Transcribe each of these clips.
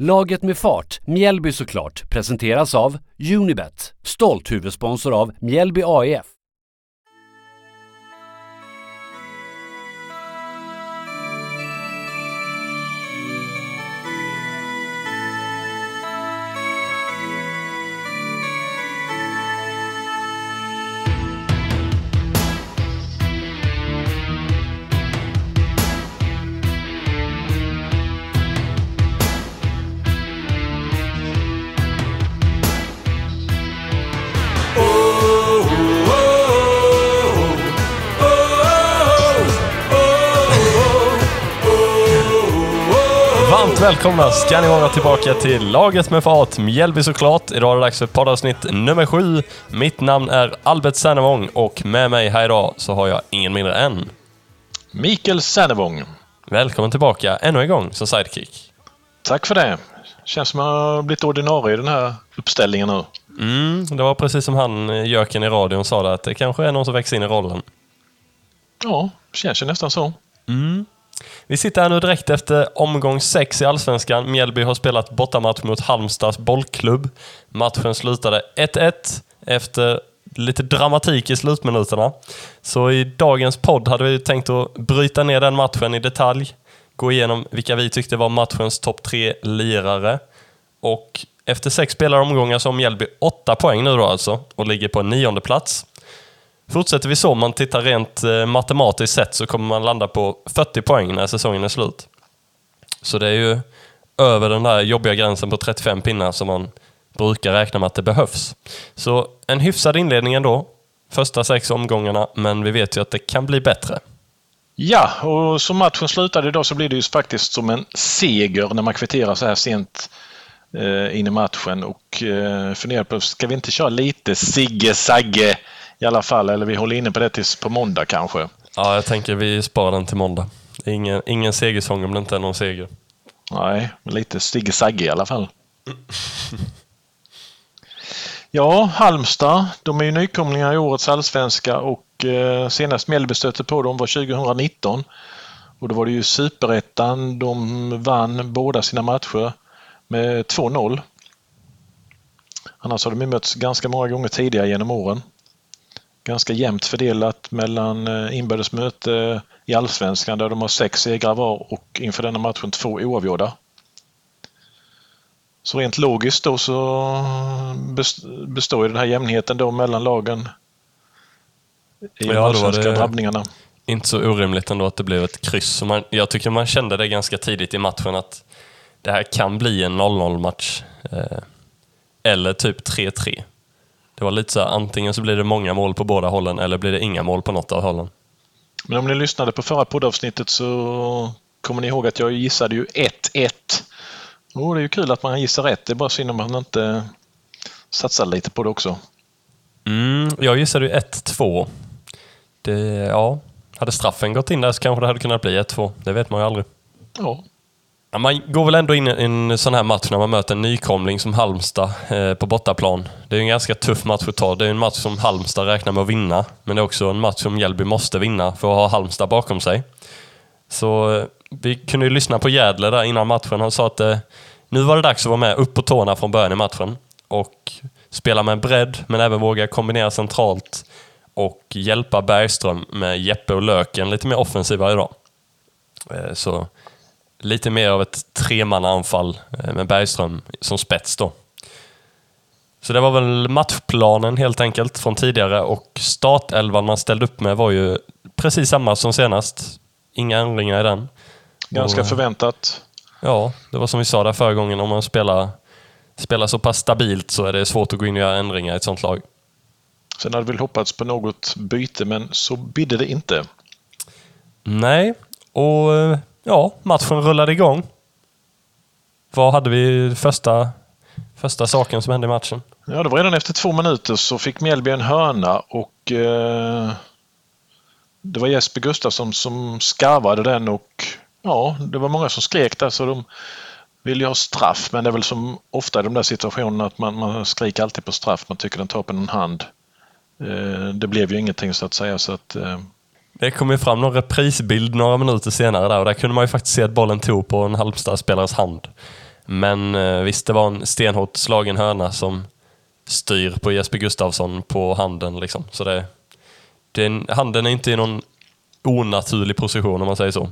Laget med fart, Mjällby såklart, presenteras av Unibet, stolt huvudsponsor av Mjällby AIF. Välkomna ska ni vara tillbaka till Laget med fart, Mjällby såklart. Idag är det dags för poddavsnitt nummer sju. Mitt namn är Albert Sernevång och med mig här idag så har jag ingen mindre än Mikael Sernevång. Välkommen tillbaka ännu en gång som sidekick. Tack för det. Känns som jag har blivit ordinarie i den här uppställningen nu. Mm, det var precis som han eh, göken i radion sa där, att det kanske är någon som växer in i rollen. Ja, känns ju nästan så. Vi sitter här nu direkt efter omgång 6 i Allsvenskan. Mjällby har spelat bortamatch mot Halmstads bollklubb. Matchen slutade 1-1 efter lite dramatik i slutminuterna. Så i dagens podd hade vi tänkt att bryta ner den matchen i detalj, gå igenom vilka vi tyckte var matchens topp tre lirare. Och efter sex spelade omgångar så har Mjällby åtta poäng nu då alltså och ligger på en nionde plats. Fortsätter vi så, om man tittar rent eh, matematiskt sett, så kommer man landa på 40 poäng när säsongen är slut. Så det är ju över den där jobbiga gränsen på 35 pinnar som man brukar räkna med att det behövs. Så en hyfsad inledning ändå, första sex omgångarna, men vi vet ju att det kan bli bättre. Ja, och som matchen slutade idag så blir det ju faktiskt som en seger när man kvitterar så här sent eh, in i matchen och eh, funderar på, ska vi inte köra lite Sigge-Sagge i alla fall? Eller vi håller inne på det tills på måndag kanske. Ja, jag tänker vi sparar den till måndag. Ingen, ingen segersång om det inte är någon seger. Nej, men lite Sigge-Sagge i alla fall. Ja, Halmstad, de är ju nykomlingar i årets allsvenska och eh, senast Mjällby stötte på dem var 2019. Och då var det ju superettan. De vann båda sina matcher med 2-0. Annars har de ju mötts ganska många gånger tidigare genom åren. Ganska jämnt fördelat mellan eh, inbördes möte i allsvenskan där de har sex segrar var och inför denna matchen två oavgjorda. Så rent logiskt då så bes- består ju den här jämnheten då mellan lagen i Ja, de allsvenska drabbningarna. Inte så orimligt ändå att det blev ett kryss. Man, jag tycker man kände det ganska tidigt i matchen att det här kan bli en 0-0 match. Eh, eller typ 3-3. Det var lite så här, antingen så blir det många mål på båda hållen eller blir det inga mål på något av hållen. Men om ni lyssnade på förra poddavsnittet så kommer ni ihåg att jag gissade ju 1-1. Oh, det är ju kul att man gissar rätt. Det är bara synd om man inte satsar lite på det också. Mm, jag gissade ju 1-2. Det, ja, hade straffen gått in där så kanske det hade kunnat bli 1-2. Det vet man ju aldrig. Ja, Ja, man går väl ändå in i en sån här match när man möter en nykomling som Halmstad eh, på bortaplan. Det är en ganska tuff match att ta. Det är en match som Halmstad räknar med att vinna, men det är också en match som Mjällby måste vinna för att ha Halmstad bakom sig. Så eh, vi kunde ju lyssna på Jädler där innan matchen. Han sa att eh, nu var det dags att vara med upp på tårna från början i matchen och spela med bredd, men även våga kombinera centralt och hjälpa Bergström med Jeppe och Löken lite mer offensiva idag. Eh, så lite mer av ett tremannaanfall eh, med Bergström som spets då. Så det var väl matchplanen helt enkelt från tidigare och startelvan man ställde upp med var ju precis samma som senast. Inga ändringar i den. ganska Och- förväntat. Ja, det var som vi sa där förra gången, om man spelar, spelar så pass stabilt så är det svårt att gå in och göra ändringar i ett sånt lag. Sen hade vi väl hoppats på något byte men så bidde det inte. Nej, och eh, ja, matchen rullade igång. Vad hade vi första, första saken som hände i matchen? Ja, det var redan efter två minuter så fick Mjällby en hörna och eh, det var Jesper Gustafsson som skarvade den och ja, det var många som skrek där så de ville ju ha straff men det är väl som ofta i de där situationerna att man, man skriker alltid på straff. Man tycker den tar på en hand. Eh, det blev ju ingenting så att säga så att eh, det kom ju fram någon reprisbild några minuter senare där och där kunde man ju faktiskt se att bollen tog på en Halmstad-spelares hand. Men eh, visst, det var en stenhårt slagen hörna som styr på Jesper Gustafsson på handen. Liksom. Så det, det, handen är inte i någon onaturlig position om man säger så.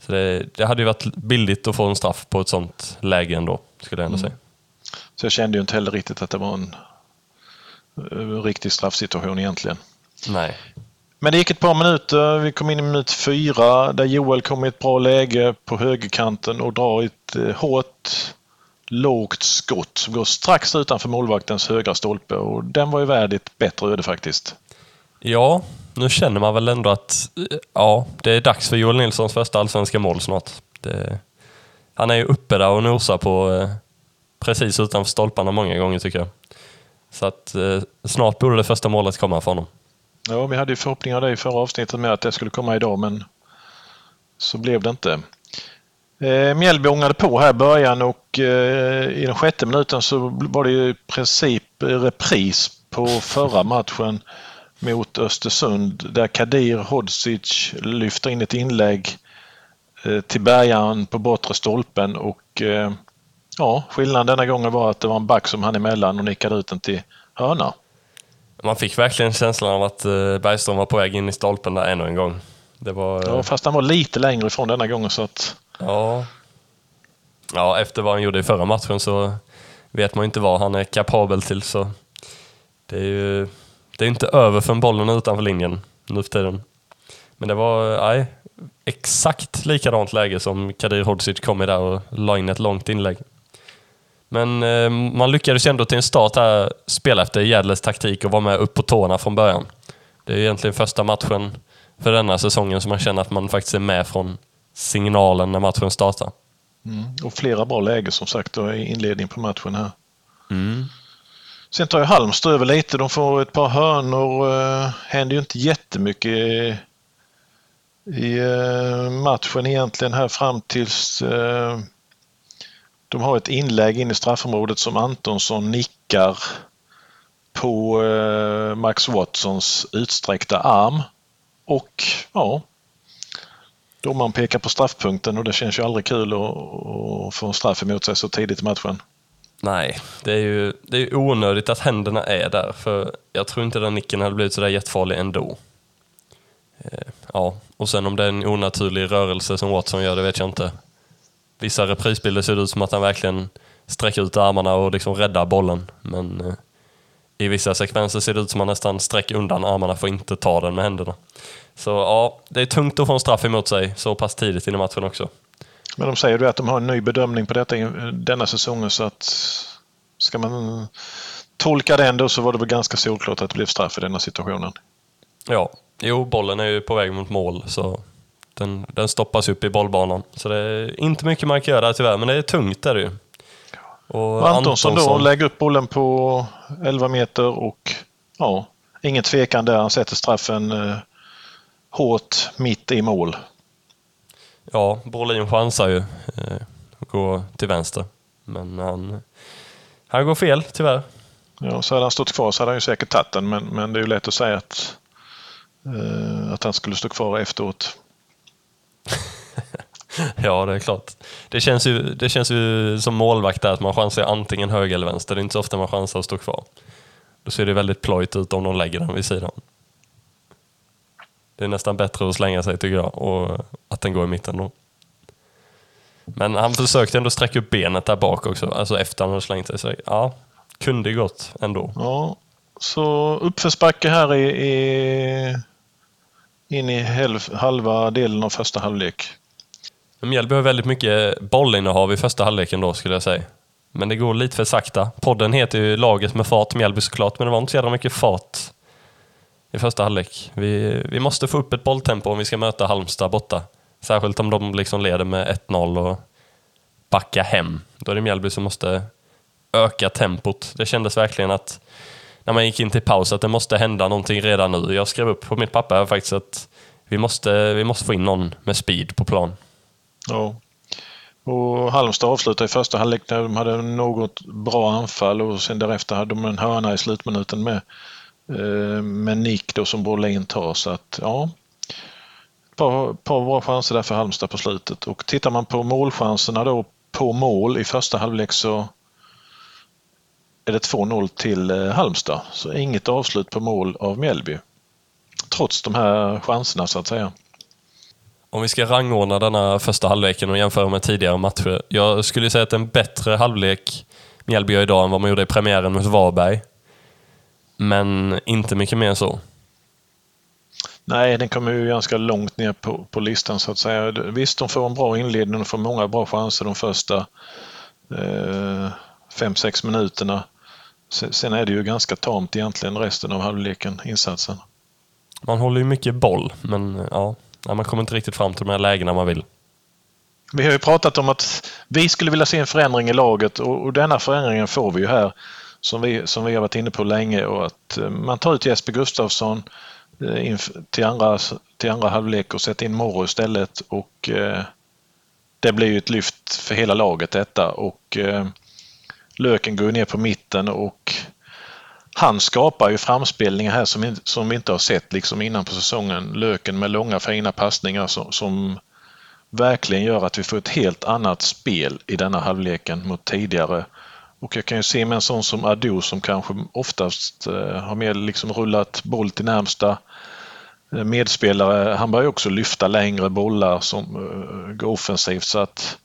Så det, det hade ju varit billigt att få en straff på ett sånt läge ändå, skulle jag ändå säga. Så jag kände ju inte heller riktigt att det var en uh, riktig straffsituation egentligen. Nej. Men det gick ett par minuter. Vi kom in i minut fyra där Joel kom i ett bra läge på högerkanten och drar ett eh, hårt, lågt skott som går strax utanför målvaktens högra stolpe och den var ju värd ett bättre öde faktiskt. Ja, nu känner man väl ändå att eh, ja, det är dags för Joel Nilssons första allsvenska mål snart. Det, han är ju uppe där och nosar på eh, precis utanför stolparna många gånger tycker jag. Så att eh, snart borde det första målet komma för honom. Ja, vi hade ju förhoppningar det i förra avsnittet med att det skulle komma idag, men så blev det inte. Eh, Mjällby ångade på här i början och eh, i den sjätte minuten så var det ju i princip repris på förra matchen mot Östersund där Kadir Hodzic lyfter in ett inlägg eh, till bärgaren på bortre stolpen och eh, ja, skillnaden denna gången var att det var en back som hann emellan och nickade ut den till hörna. Man fick verkligen känslan av att eh, Bergström var på väg in i stolpen där ännu en gång. Det var, ja, fast han var lite längre ifrån denna gången så att... Ja. Ja, efter vad han gjorde i förra matchen så vet man inte vad han är kapabel till så det är ju det är inte över för bollen utanför linjen nu för tiden. Men det var nej, exakt likadant läge som Kadir Hodzic kom i där och la in ett långt inlägg. Men eh, man lyckades ändå till en start här spela efter Gädles taktik och vara med upp på tårna från början. Det är egentligen första matchen för denna säsongen som man känner att man faktiskt är med från signalen när matchen startar. Mm. Och flera bra lägen som sagt då, i inledningen på matchen här. Mm. Sen tar ju Halmstad över lite. De får ett par hörnor. Eh, händer ju inte jättemycket i, i eh, matchen egentligen här fram tills eh, de har ett inlägg in i straffområdet som Antonsson nickar på eh, Max Watsons utsträckta arm. Och ja, domaren pekar på straffpunkten och det känns ju aldrig kul att, att få en straff emot sig så tidigt i matchen. Nej, det är ju det är onödigt att händerna är där för jag tror inte den nicken hade blivit sådär jättefarlig ändå. Eh, ja, och sen om det är en onaturlig rörelse som Watson gör, det vet jag inte. Vissa reprisbilder ser det ut som att han verkligen sträcker ut armarna och liksom räddar bollen. Men eh, i vissa sekvenser ser det ut som att han nästan sträcker undan armarna för att inte ta den med händerna. Så ja, det är tungt att få en straff emot sig så pass tidigt i matchen också. Men de säger ju att de har en ny bedömning på detta denna säsongen så att ska man tolka den då så var det väl ganska solklart att det blev straff i denna situationen. Ja, jo bollen är ju på väg mot mål så den, den stoppas upp i bollbanan. Så det är inte mycket man kan göra tyvärr, men det är tungt där ju. Och Antonsson, Antonsson då lägger upp bollen på 11 meter och ja, ingen tvekan där. Han sätter straffen eh, hårt mitt i mål. Ja, Brolin chansar ju eh, att gå till vänster. Men han, han går fel, tyvärr. Ja, så hade han stått kvar så hade han ju säkert tagit den, men, men det är ju lätt att säga att, eh, att han skulle stå kvar efteråt. ja, det är klart. Det känns, ju, det känns ju som målvakt där att man chansar antingen höger eller vänster. Det är inte så ofta man chansar att stå kvar. Då ser det väldigt plojt ut om någon lägger den vid sidan. Det är nästan bättre att slänga sig tycker jag och att den går i mitten då. Men han försökte ändå sträcka upp benet där bak också, alltså efter han hade slängt sig. Så ja, kunde gått ändå. Ja, så uppförsbacke här i, i, in i halv, halva delen av första halvlek. Mjällby har väldigt mycket bollinnehav i första halvleken då skulle jag säga. Men det går lite för sakta. Podden heter ju Laget med fart Mjällby såklart, men det var inte så jävla mycket fart i första halvlek. Vi, vi måste få upp ett bolltempo om vi ska möta Halmstad borta. Särskilt om de liksom leder med 1-0 och backa hem. Då är det Mjällby som måste öka tempot. Det kändes verkligen att när man gick in till paus att det måste hända någonting redan nu. Jag skrev upp på mitt papper faktiskt att vi måste, vi måste få in någon med speed på plan. Ja. Och Halmstad avslutade i första halvlek när de hade något bra anfall och sen därefter hade de en hörna i slutminuten med eh, med nick då som Brolin tar. Så att, ja, ett par, par bra chanser där för Halmstad på slutet. Och tittar man på målchanserna då på mål. I första halvlek så är det 2-0 till eh, Halmstad. Så inget avslut på mål av Mjällby. Trots de här chanserna så att säga. Om vi ska rangordna denna första halvleken och jämföra med tidigare matcher. Jag skulle säga att en bättre halvlek Mjällby gör idag än vad man gjorde i premiären mot Varberg. Men inte mycket mer än så. Nej, den kommer ju ganska långt ner på, på listan så att säga. Visst, de får en bra inledning och får många bra chanser de första 5-6 eh, minuterna. Sen är det ju ganska tamt egentligen resten av halvleken, insatsen. Man håller ju mycket boll, men ja, man kommer inte riktigt fram till de här lägena man vill. Vi har ju pratat om att vi skulle vilja se en förändring i laget och, och denna förändringen får vi ju här som vi, som vi har varit inne på länge och att eh, man tar ut Jesper Gustafsson eh, till andra, till andra halvlek och sätter in Moro istället och eh, det blir ju ett lyft för hela laget detta och eh, Löken går ner på mitten och han skapar ju framspelningar här som, som vi inte har sett liksom innan på säsongen. Löken med långa fina passningar som, som verkligen gör att vi får ett helt annat spel i denna halvleken mot tidigare. Och jag kan ju se med en sån som Ado som kanske oftast eh, har mer liksom rullat boll till närmsta eh, medspelare. Han börjar också lyfta längre bollar som eh, går offensivt så att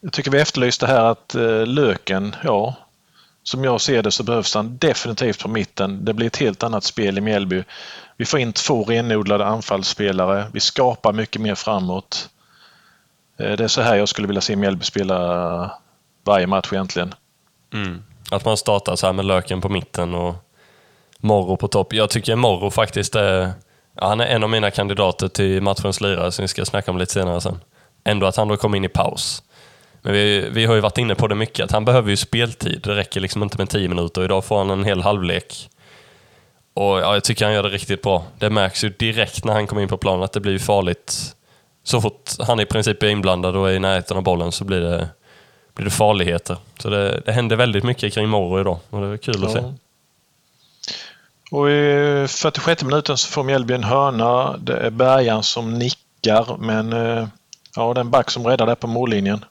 jag tycker vi efterlyste här att eh, Löken, ja, som jag ser det så behövs han definitivt på mitten. Det blir ett helt annat spel i Mjällby. Vi får in två renodlade anfallsspelare. Vi skapar mycket mer framåt. Eh, det är så här jag skulle vilja se Mjällby spela varje match egentligen. Mm. Att man startar så här med Löken på mitten och Morro på topp. Jag tycker Morro faktiskt är, ja, han är en av mina kandidater till matchens lirare som vi ska snacka om lite senare sen. Ändå att han då kom in i paus. Men vi, vi har ju varit inne på det mycket, att han behöver ju speltid. Det räcker liksom inte med 10 minuter. Idag får han en hel halvlek. Och ja, jag tycker han gör det riktigt bra. Det märks ju direkt när han kommer in på planen att det blir farligt. Så fort han i princip är inblandad och är i närheten av bollen så blir det, blir det farligheter. Så det, det händer väldigt mycket kring Moro idag och det är kul ja. att se. Och I 46 minuten så får Mjällby en hörna. Det är Bergan som nickar men eh, ja, det är en back som räddar det på mållinjen.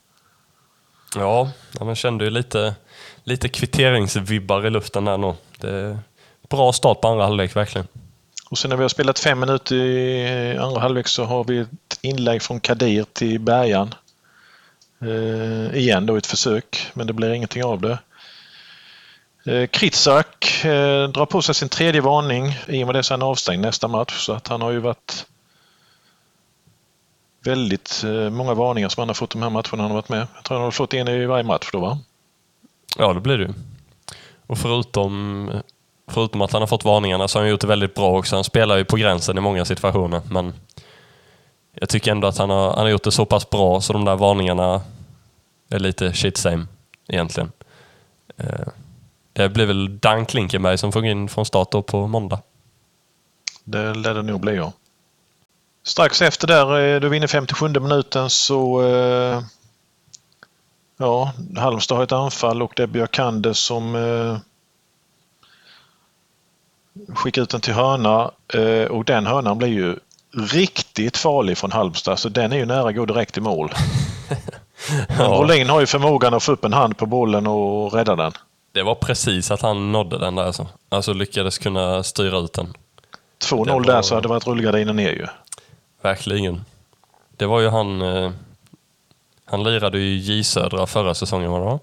Ja, man kände ju lite, lite kvitteringsvibbar i luften där nog. Det bra start på andra halvlek verkligen. Och sen när vi har spelat fem minuter i andra halvlek så har vi ett inlägg från Kadir till Bergan. Eh, igen då ett försök, men det blir ingenting av det. Eh, Kritsak eh, drar på sig sin tredje varning. I och med det så är han avstängd nästa match så att han har ju varit väldigt eh, många varningar som han har fått de här matcherna han har varit med. Jag tror han har fått en i varje match då va? Ja, det blir det Och förutom, förutom att han har fått varningarna så har han gjort det väldigt bra också. Han spelar ju på gränsen i många situationer men jag tycker ändå att han har, han har gjort det så pass bra så de där varningarna är lite shit same egentligen. Eh, det blir väl Dan Klinkenberg som får in från start på måndag. Det lär det nog bli ja. Strax efter där, eh, då vi inne i 57 minuten så eh, Ja, Halmstad har ett anfall och det är Björkande som eh, skickar ut den till hörna eh, och den hörnan blir ju riktigt farlig från Halmstad så den är ju nära att gå direkt i mål. ja. Molin har ju förmågan att få upp en hand på bollen och rädda den. Det var precis att han nådde den där alltså. Alltså lyckades kunna styra ut den. 2-0 var... där så hade det varit rullgardinen ner ju. Verkligen. Det var ju han... Eh, han lirade ju J Södra förra säsongen, var det va?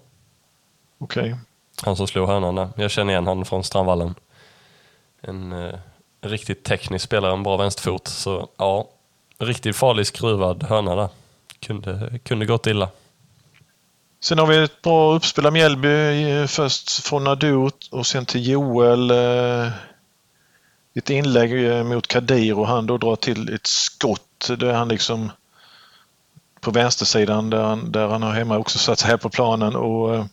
Okej. Okay. Han som slog hörnan där. Jag känner igen han från Strandvallen. En eh, riktigt teknisk spelare, en bra vänsterfot. Så ja, riktigt farlig skruvad hörna där. Kunde, kunde gått illa. Sen har vi ett bra uppspel av Mjällby. Först från Nadot och sen till Joel. Eh, ett inlägg mot Kadir och han då drar till ett skott där han liksom på vänstersidan där han, där han har hemma också så att säga på planen och eh,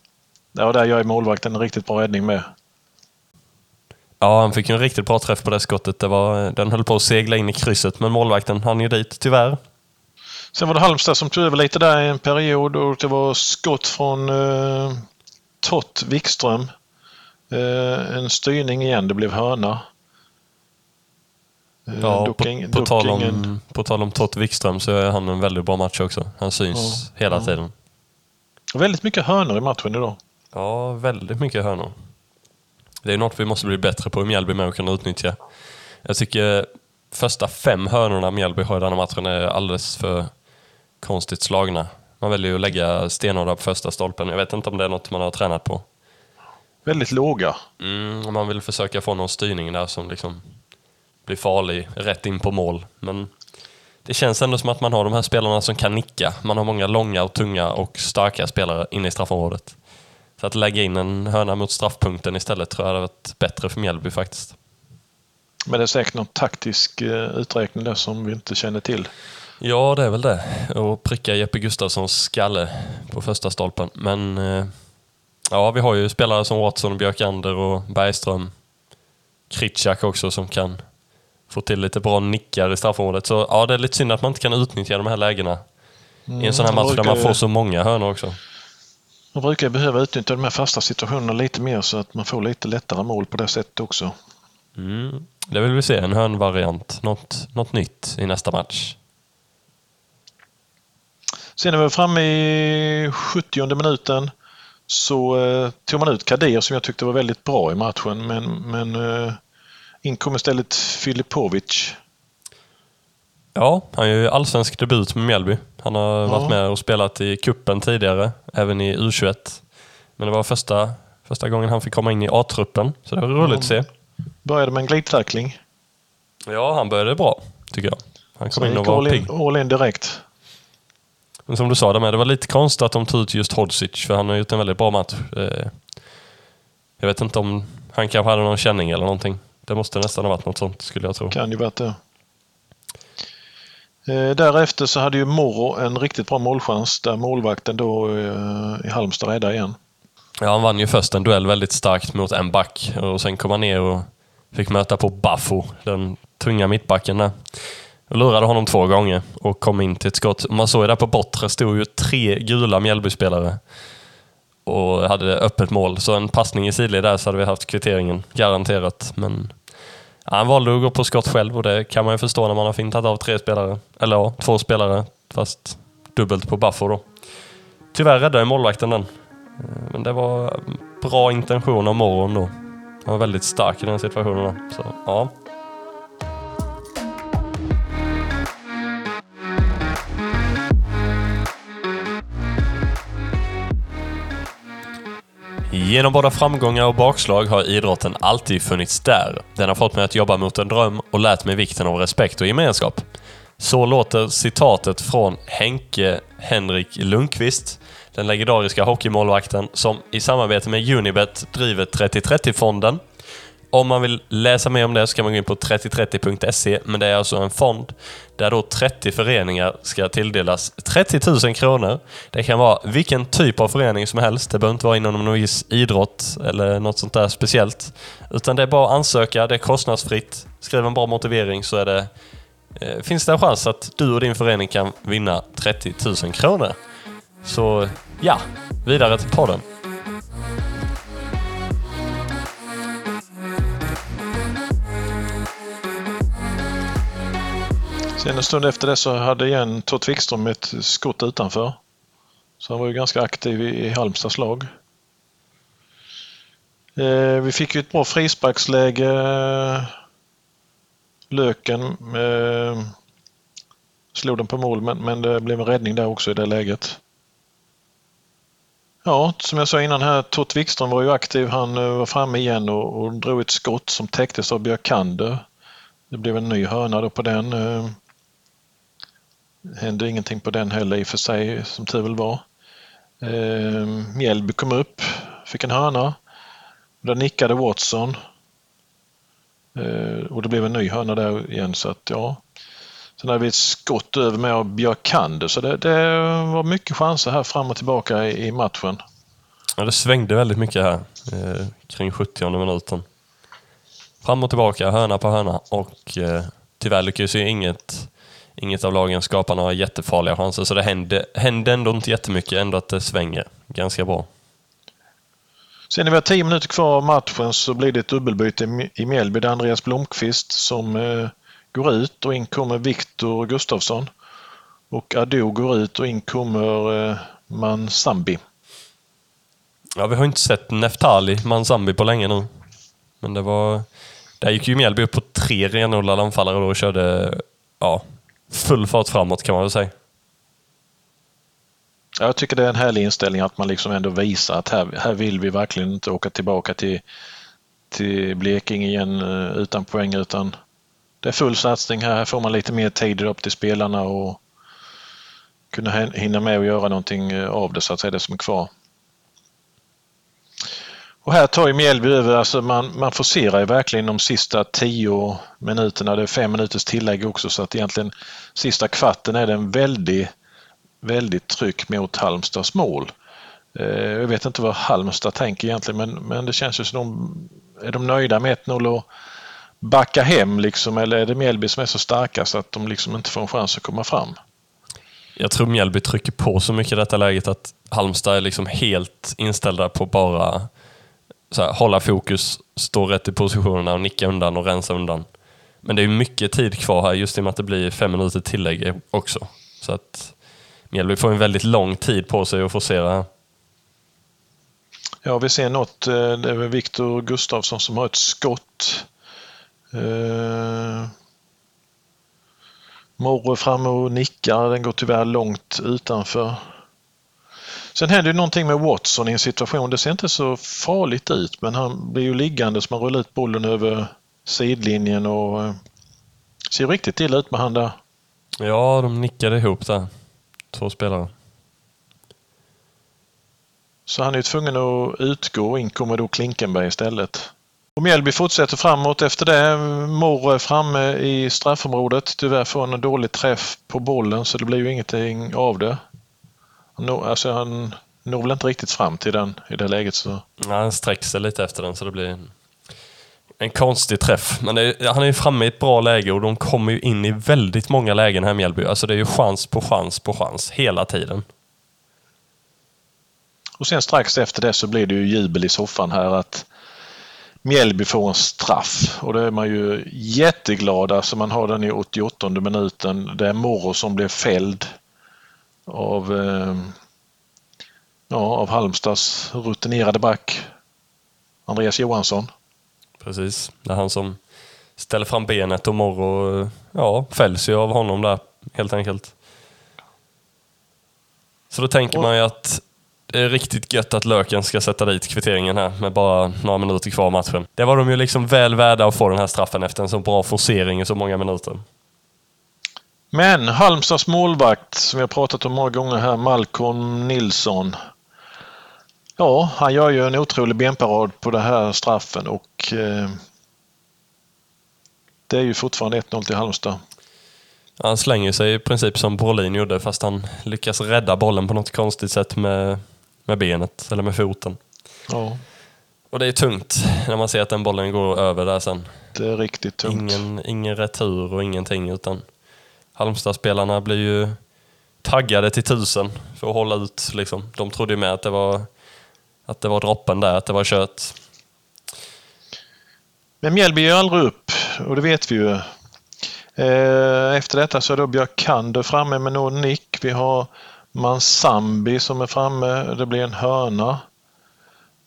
ja, där gör målvakten en riktigt bra räddning med. Ja, han fick en riktigt bra träff på det skottet. Det var, den höll på att segla in i krysset men målvakten hann ju dit, tyvärr. Sen var det Halmstad som tog över lite där i en period och det var skott från eh, Tott Wikström. Eh, en styrning igen, det blev hörna. Eh, ja, på, ing, på, tal om, på tal om Tott Wikström så är han en väldigt bra match också. Han syns ja, hela ja. tiden. Väldigt mycket hörnor i matchen idag. Ja, väldigt mycket hörnor. Det är något vi måste bli bättre på i Mjällby med att kunna utnyttja. Jag tycker första fem hörnorna Mjällby har i denna matchen är alldeles för konstigt slagna. Man väljer ju att lägga stenhårda på första stolpen. Jag vet inte om det är något man har tränat på. Väldigt låga. Mm, man vill försöka få någon styrning där som liksom blir farlig rätt in på mål. Men det känns ändå som att man har de här spelarna som kan nicka. Man har många långa, och tunga och starka spelare inne i straffområdet. Så att lägga in en hörna mot straffpunkten istället tror jag hade varit bättre för Mjällby faktiskt. Men det är säkert någon taktisk eh, uträkning där som vi inte känner till. Ja, det är väl det. Och pricka Jeppe Gustafssons skalle på första stolpen. Men eh, ja, vi har ju spelare som Watson, Björkander och Bergström. Kritschak också som kan få till lite bra nickar i straffområdet. Så ja, det är lite synd att man inte kan utnyttja de här lägena i en sån här Mm, match där man får så många hörnor också. Man brukar behöva utnyttja de här fasta situationerna lite mer så att man får lite lättare mål på det sättet också. Mm. Det vill vi se, en hörnvariant. Något, något nytt i nästa match. Sen är vi framme i 70 minuten så eh, tog man ut Kadir som jag tyckte var väldigt bra i matchen men, men eh, in kom istället Filipovic. Ja, han gör ju allsvensk debut med Mjällby. Han har Ja. varit med och spelat i kuppen tidigare, även i U21. Men det var första, första gången han fick komma in i A-truppen, så det var roligt att se. Började med en glidtackling. Ja, han började bra, tycker jag. Han kom Så in och var all pigg. in, all in direkt. Men som du sa, det var lite konstigt att de tog ut just Hodzic, för han har gjort en väldigt bra match. Eh, Jag vet inte om han kanske hade någon känning eller någonting. Det måste nästan ha varit något sånt, skulle jag tro. Kan ju varit det. Eh, Därefter så hade ju Moro en riktigt bra målchans där målvakten då eh, i Halmstad räddade igen. Ja, han vann ju först en duell väldigt starkt mot en back och sen kom han ner och fick möta på Baffo, den tunga mittbacken där. Och lurade honom två gånger och kom in till ett skott. Man såg ju där på bortre stod ju tre gula Mjällbyspelare och hade öppet mål. Så en passning i sidled där så hade vi haft kvitteringen, garanterat. Men ja, han valde att gå på skott själv och det kan man ju förstå när man har fintat av tre spelare. Eller ja, två spelare, fast dubbelt på Baffo då. Tyvärr räddade målvakten den. Eh, men det var mm, bra intention av morgon då. Han var väldigt stark i den situationen. Så, ja. Genom både framgångar och bakslag har idrotten alltid funnits där. Den har fått mig att jobba mot en dröm och lärt mig vikten av respekt och gemenskap. Så låter citatet från Henke Henrik Lundqvist, den legendariska hockeymålvakten som i samarbete med Unibet driver 3030-fonden. Om man vill läsa mer om det så kan man gå in på 3030.se, men det är alltså en fond där då 30 föreningar ska tilldelas 30 000 kronor. Det kan vara vilken typ av förening som helst. Det behöver inte vara inom någon viss idrott eller något sånt där speciellt. Utan det är bara att ansöka, det är kostnadsfritt. Skriv en bra motivering så är det, eh, finns det en chans att du och din förening kan vinna 30 000 kronor. Så ja, vidare till podden. Sen en stund efter det så hade igen Tord Wikström ett skott utanför. Så han var ju ganska aktiv i, i Halmstads lag. Eh, vi fick ju ett bra frisparksläge. Löken eh, slog den på mål men, men det blev en räddning där också i det läget. Ja, som jag sa innan här, Tott Wikström var ju aktiv. Han eh, var framme igen och, och drog ett skott som täcktes av Björkander. Det blev en ny hörna då på den. Eh. Hände ingenting på den heller i och för sig, som tur väl var. Eh, Mjällby kom upp, fick en hörna. Där nickade Watson. Eh, och det blev en ny hörna där igen så att ja. Sen hade vi ett skott över med av Björkander så det, det var mycket chanser här fram och tillbaka i, i matchen. Ja, det svängde väldigt mycket här eh, kring 70 minuten. Fram och tillbaka, hörna på hörna och eh, tyvärr lyckades ju inget, inget av lagen skapa några jättefarliga chanser så det hände, hände ändå inte jättemycket, ändå att det svänger ganska bra. Sen när vi har tio minuter kvar av matchen så blir det ett dubbelbyte i- Mjällby. Det är Andreas Blomqvist som eh, går ut och in kommer Viktor Gustafsson. Och Ado går ut och in kommer eh, Mansambi. Ja, vi har inte sett Neftali Manzambi på länge nu. Men det var... Där gick ju Mjällby upp på tre renodlade anfallare och körde ja, full fart framåt kan man väl säga. Jag tycker det är en härlig inställning att man liksom ändå visar att här, här vill vi verkligen inte åka tillbaka till, till Blekinge igen eh, utan poäng utan det är full satsning här. Här får man lite mer tid upp till spelarna och kunna hinna med och göra någonting eh, av det så att säga, det som är kvar. Och här tar ju Mjällby över, alltså man, man forcerar ju verkligen de sista tio minuterna. Det är fem minuters tillägg också så att egentligen sista kvarten är det en väldigt, väldigt tryck mot Halmstads mål. Eh, jag vet inte vad Halmstad tänker egentligen men, men det känns ju som de är de nöjda med 1-0 och backa hem liksom eller är det Mjällby som är så starka så att de liksom inte får en chans att komma fram? Jag tror Mjällby trycker på så mycket i detta läget att Halmstad är liksom helt inställda på bara så här, hålla fokus, stå rätt i positionerna och nicka undan och rensa undan. Men det är mycket tid kvar här just i och med att det blir fem minuter tillägg också. Så att Mjällby får en väldigt lång tid på sig att forcera. Ja, vi ser något. Eh, det är Viktor Gustafsson som har ett skott. Eh... Morre framme och nickar. Den går tyvärr långt utanför. Sen händer ju någonting med Watson i en situation. Det ser inte så farligt ut men han blir ju liggande så man rullar ut bollen över sidlinjen och eh, ser riktigt illa ut med han där. Ja, de nickade ihop där. Två spelare. Så han är tvungen att utgå och in kommer då Klinkenberg istället. Och Mjällby fortsätter framåt efter det. Morro är framme i straffområdet. Tyvärr får han en dålig träff på bollen så det blir ju ingenting av det. Alltså han når väl inte riktigt fram till den i det läget. Så. Nej, han sträcker sig lite efter den så det blir en, konstig träff. Men är, han är ju framme i ett bra läge och de kommer ju in i väldigt många lägen här Mjällby. Alltså det är ju chans på chans på chans hela tiden. Och sen strax efter det så blir det ju jubel i soffan här att Mjällby får en straff och då är man ju jätteglad. Alltså man har den i 88 minuten. Det är Moro som blir fälld av, eh, ja, av Halmstads rutinerade back Andreas Johansson. Precis, det är han som ställer fram benet och Morro ja, fälls ju av honom där helt enkelt. Så då tänker man ju att det är riktigt gött att Löken ska sätta dit kvitteringen här med bara några minuter kvar av matchen. Det var de ju liksom väl värda att få den här straffen efter en så bra forcering i så många minuter. Men Halmstads målvakt som vi har pratat om många gånger här, Malcolm Nilsson. Ja, han gör ju en otrolig benparad på den här straffen och eh, det är ju fortfarande 1-0 till Halmstad. Han slänger sig i princip som Brolin gjorde fast han lyckas rädda bollen på något konstigt sätt med, med benet eller med foten. Ja. Och det är tungt när man ser att den bollen går över där sen. Det är riktigt tungt. Ingen, ingen retur och ingenting utan Halmstad-spelarna blir ju taggade till tusen för att hålla ut. Liksom. De trodde ju med att det var, att det var droppen där, att det var kött. Men Mjällby ger aldrig upp och det vet vi ju. Eh, efter detta så är då Björkander framme med någon nick. Vi har Mansambi som är framme. Det blir en hörna.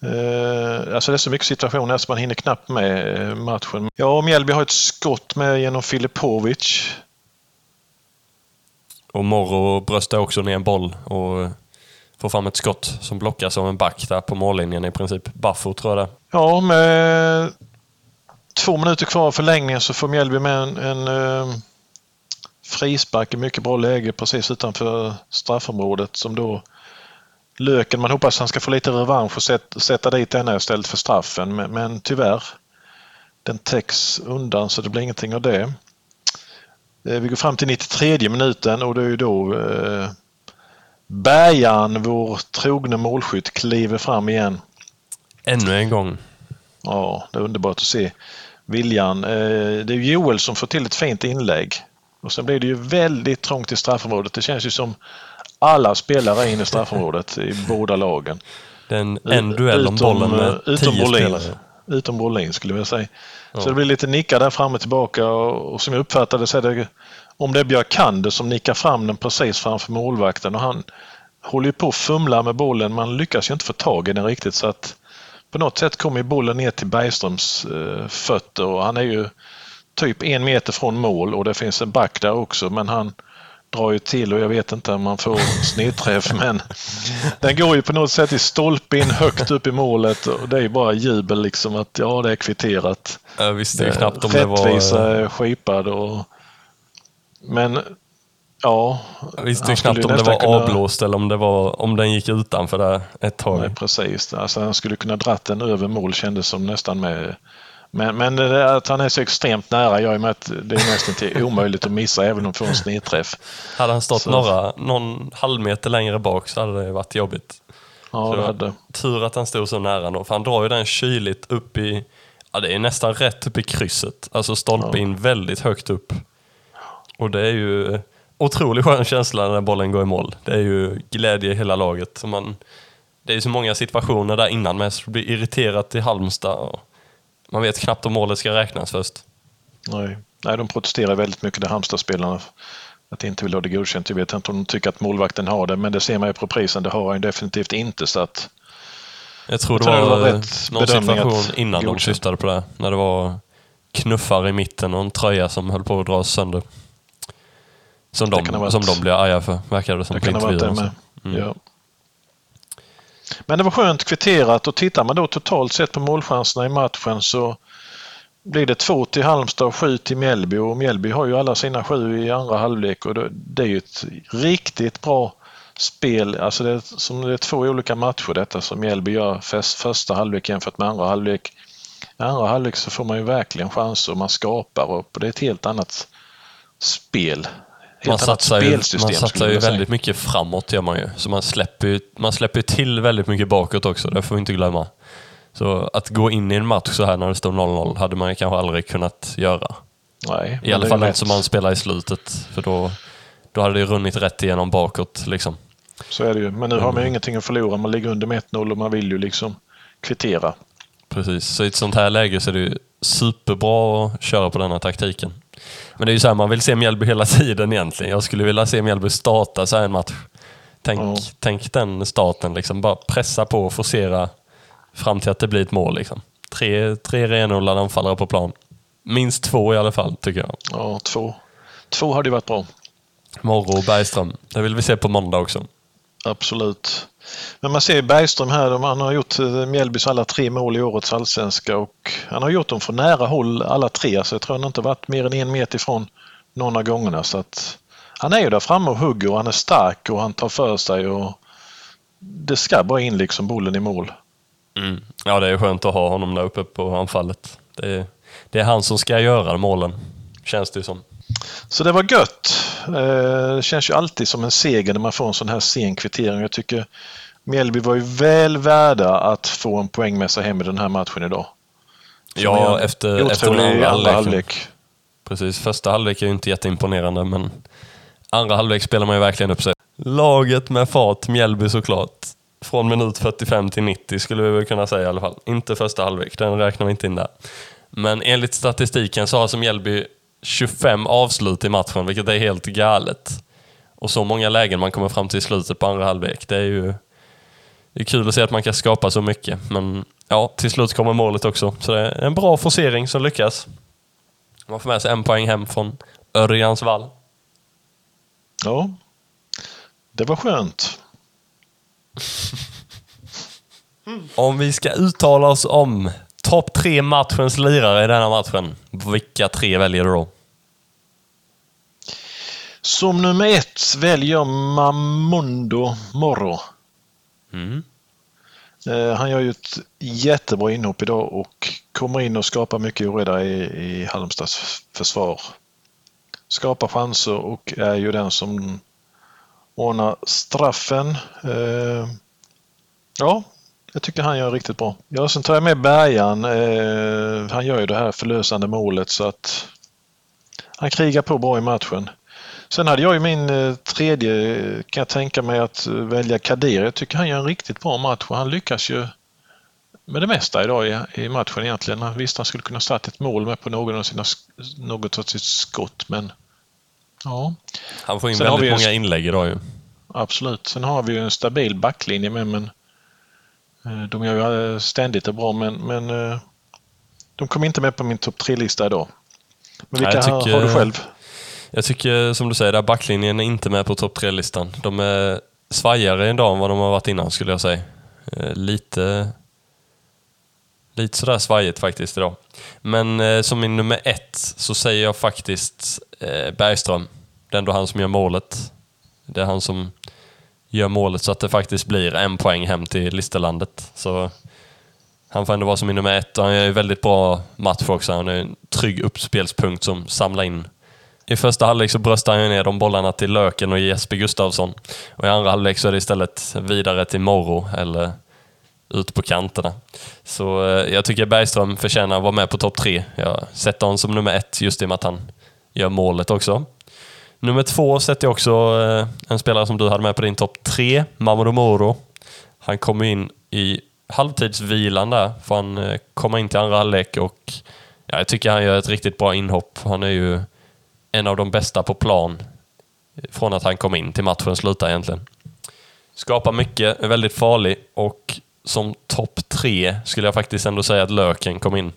Eh, alltså det är så mycket situationer så man hinner knappt med eh, matchen. Ja, Mjällby har ett skott med genom Filipovic. Och Morro bröstar också ner en boll och eh, får fram ett skott som blockas av en back där på mållinjen i princip. Baffo tror jag det Ja, med två minuter kvar av förlängningen så får Mjällby med en, en uh, frispark i mycket bra läge precis utanför straffområdet som då Löken, man hoppas han ska få lite revansch och sätta, sätta dit denna istället för straffen men, men tyvärr den täcks undan så det blir ingenting av det. Eh, vi går fram till 93 minuten och det är ju då eh, Bergan, vår trogne målskytt, kliver fram igen. Ännu en gång. Ja, det är underbart att se viljan. Eh, det är Joel som får till ett fint inlägg. Och sen blir det ju väldigt trångt i straffområdet. Det känns ju som alla spelare är inne i straffområdet i båda lagen. Är en, en duell om bollen med utom tio Bolin, spelare. Utom Brolin skulle jag säga. Ja. Så det blir lite nickar där fram och tillbaka och, och som jag uppfattade så är det om det är Björkander som nickar fram den precis framför målvakten och han håller ju på att fumla med bollen. Man lyckas ju inte få tag i den riktigt så att på något sätt kommer bollen ner till Bergströms eh, fötter och han är ju typ en meter från mål och det finns en back där också men han drar ju till och jag vet inte om man får snedträff men den går ju på något sätt i stolpen högt upp i målet och det är ju bara jubel liksom att ja det är kvitterat. Jag visste ju knappt om det var... Rättvisa är skipad och men ja. Jag visste ju knappt om det var kunna... avblåst eller om, det var, om den gick utanför där ett tag. Nej, precis. Alltså, han skulle kunna dratt den över mål kändes som nästan med men, men att han är så extremt nära gör ju med att det är nästan till omöjligt att missa även om får en snedträff. Hade han stått några, någon halvmeter längre bak så hade det varit jobbigt. Ja, det hade. Tur att han stod så nära då, för han drar ju den kyligt upp i, ja det är nästan rätt upp i krysset. Alltså stolpe in väldigt högt upp. Och det är ju otroligt skön känsla när bollen går i mål. Det är ju glädje i hela laget. Man, det är så många situationer där innan med så blir irriterat i Halmstad. Och man vet knappt om målet ska räknas först. Nej, Nej de protesterar väldigt mycket, de Halmstad-spelarna. Att de inte vill ha det godkänt. Jag vet inte om de tycker att målvakten har det, men det ser man ju på prisen. Det har han definitivt inte. Så att, jag tror det var, det var rätt någon situation innan godkänt. de syftade på det. När det var knuffar i mitten och en tröja som höll på att dras sönder. Som, de, som de blir arga för, verkar det som det på intervjuer. Mm. Ja. Men det var skönt kvitterat och tittar man då totalt sett på målchanserna i matchen så blir det två till Halmstad och sju till Mjällby och Mjällby har ju alla sina sju i andra halvlek och det är ju ett riktigt bra spel. Alltså det är, som det är två olika matcher detta som Mjällby gör första halvlek jämfört med andra halvlek. I andra halvlek så får man ju verkligen chanser och man skapar och det är ett helt annat spel man satsar ju, man satsar ju väldigt mycket framåt gör man ju. Så man släpper ju man släpper till väldigt mycket bakåt också, det får vi inte glömma. Så att gå in i en match så här när det står 0-0 hade man kanske aldrig kunnat göra. Nej, I alla fall inte som man spelar i slutet, för då, då hade det runnit rätt igenom bakåt. Liksom. Så är det ju, men nu har man ju mm. ingenting att förlora. Man ligger under med 1-0 och man vill ju liksom kvittera. Precis, så i ett sånt här läge så är det ju superbra att köra på den här taktiken. Men det är ju så här, man vill se Mjällby hela tiden egentligen. Jag skulle vilja se Mjällby starta så här en match. Tänk, mm. tänk den starten, liksom. bara pressa på och forcera fram till att det blir ett mål. Liksom. Tre, tre renodlade anfallare på plan. Minst två i alla fall, tycker jag. Ja, två. Två hade ju varit bra. Morro och Bergström. Det vill vi se på måndag också. Absolut. Men man ser Bergström här, han har gjort eh, Mjällbys alla tre mål i årets allsvenska och han har gjort dem från nära håll alla tre. Så jag tror han inte varit mer än en meter ifrån någon av gångerna. Så att han är ju där framme och hugger och han är stark och han tar för sig. och Det ska bara in liksom bollen i mål. Mm. Ja, det är skönt att ha honom där uppe på anfallet. Det är, det är han som ska göra målen, känns det som. Så det var gött. Eh, det känns ju alltid som en seger när man får en sån här sen kvittering. Jag tycker Mjällby var ju väl värda att få en poäng med sig hem i den här matchen idag. ja, efter, efter den andra, andra halvlek. Precis, första halvlek är ju inte jätteimponerande, men andra halvlek spelar man ju verkligen upp sig. Laget med fart, Mjällby såklart. Från minut 45 till 90 skulle vi väl kunna säga i alla fall. Inte första halvlek, den räknar vi inte in där. Men enligt statistiken så har alltså Mjällby 25 avslut i matchen, vilket är helt galet. Och så många lägen man kommer fram till i slutet på andra halvlek. Det är ju det är kul att se att man kan skapa så mycket. Men ja, till slut kommer målet också. Så det är en bra forcering som lyckas. Man får med sig en poäng hem från Örjans vall. Ja, det var skönt. om vi ska uttala oss om topp tre matchens lirare i denna matchen, vilka tre väljer du då? Som nummer ett väljer Mamundo Moro. Mm. Eh, han gör ju ett jättebra inhopp idag och kommer in och skapar mycket oreda i, i Halmstads försvar. Skapar chanser och är ju den som ordnar straffen. Eh, ja, jag tycker han gör riktigt bra. Ja, sen tar jag med Bergan. Eh, han gör ju det här förlösande målet så att han krigar på bra i matchen. Sen hade jag ju min eh, tredje, kan jag tänka mig att välja Kadir. Jag tycker han gör en riktigt bra match och han lyckas ju med det mesta idag i, i matchen egentligen. Visst, han skulle kunna starta ett mål med på någon av sina, något av sitt skott, men ja. Han får in Sen väldigt många inlägg idag ju. absolut. Sen har vi ju en stabil backlinje med men de gör ju ständigt det bra men, men eh, de kom inte med på min topp tre-lista idag. Men vilka tycker- har du själv? Jag tycker som du säger, där backlinjen är inte med på topp tre-listan. De är svajigare idag än vad de har varit innan skulle jag säga. Eh, Lite, lite sådär svajigt faktiskt idag. Men eh, som min nummer ett så säger jag faktiskt eh, Bergström. Det är ändå han som gör målet. Det är han som gör målet så att det faktiskt blir en poäng hem till Listerlandet. Så han får ändå vara som nummer ett och han gör ju väldigt bra match också. Han är en trygg uppspelspunkt som samlar in i första halvlek så bröstar han ju ner de bollarna till Löken och Jesper Gustavsson. Och i andra halvlek så är det istället vidare till Morro eller ut på kanterna. Så eh, jag tycker Bergström förtjänar att vara med på topp tre. Jag sätter honom som nummer ett just i och med att han gör målet också. Nummer två sätter jag också eh, en spelare som du hade med på din topp tre, Mamadou Moro. Han kom in i halvtidsvilan där, för han eh, komma in till andra halvlek och ja, jag tycker han gör ett riktigt bra inhopp. Han är ju en av de bästa på plan eh, från att han kom in till matchen slutar egentligen. Skapar mycket, är väldigt farlig och som topp tre skulle jag faktiskt ändå säga att Löken kom in.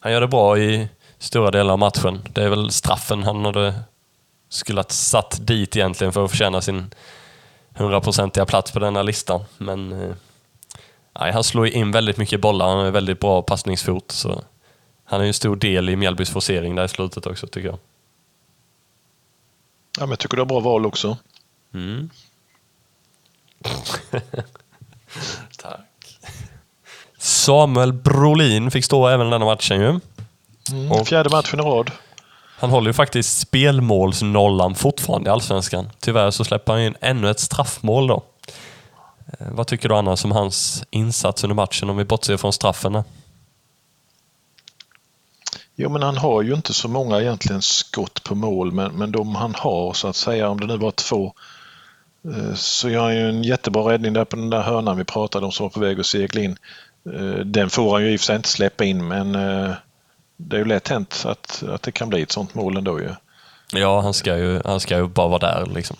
Han gör det bra i stora delar av matchen. Det är väl straffen han hade skulle ha satt dit egentligen för att förtjäna sin hundraprocentiga plats på denna listan. Men eh, nej, han slår in väldigt mycket bollar. Han har väldigt bra passningsfot. Så han är ju en stor del i Mjällbys forcering där i slutet också tycker jag. Ja, men jag tycker du har bra val också. Mm. Tack. Samuel Brolin fick stå även denna matchen ju. Mm. Fjärde matchen i rad. Han håller ju faktiskt spelmålsnollan fortfarande i Allsvenskan. Tyvärr så släpper han in ännu ett straffmål då. Eh, Vad tycker du annars om hans insats under matchen om vi bortser från straffen? Jo, men han har ju inte så många egentligen skott på mål, men, men de han har så att säga, om det nu var två, eh, så gör han ju en jättebra räddning där på den där hörnan vi pratade om som var på väg att segla in. Eh, Den får han ju i och för sig inte släppa in, men det är ju lätt hänt att, att det kan bli ett sånt mål ändå ju. Ja, han ska ju, han ska ju bara vara där liksom.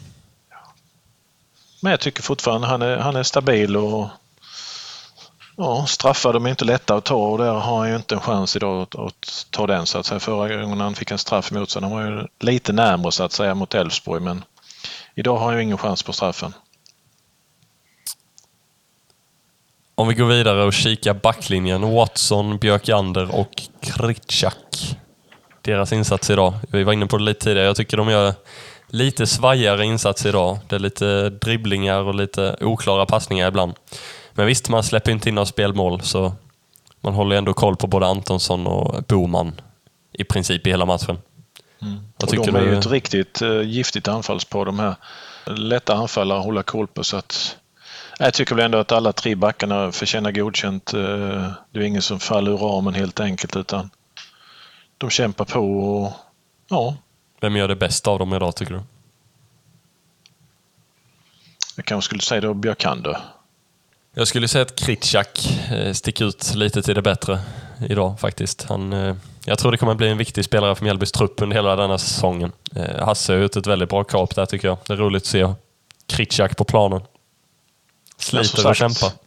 Men jag tycker fortfarande han är, han är stabil och ja, straffar de är inte lätta att ta och där har han ju inte en chans idag att, att ta den så att säga. Förra gången han fick en straff emot sig, han var ju lite närmare så att säga mot Elfsborg men idag har han ju ingen chans på straffen. Om vi går vidare och kikar backlinjen. Watson, Björkander och Kritschak. Deras insats idag. Vi var inne på det lite tidigare. Jag tycker de gör lite svajigare insats idag. Det är lite dribblingar och lite oklara passningar ibland. Men visst, man släpper inte in några spelmål så man håller ändå koll på både Antonsson och Boman i princip i hela matchen. Mm. Och de är du? ju ett riktigt uh, giftigt anfallspar de här. Lätta anfallare att hålla koll på så att jag tycker väl ändå att alla tre backarna förtjänar godkänt. Eh, Det är ingen som faller ur ramen helt enkelt utan de kämpar på och ja, Vem gör det bäst av dem idag tycker du? jag kanske skulle säga då Björkander. Jag skulle säga att Kritschak eh, sticker ut lite till det bättre idag faktiskt. Han, eh, jag tror det kommer bli en viktig spelare för Mjällbys trupp under hela denna säsongen. Hasse har gjort ett väldigt bra kap där tycker jag. Det är roligt att se Kritschak på planen. Sliter och sagt, kämpar.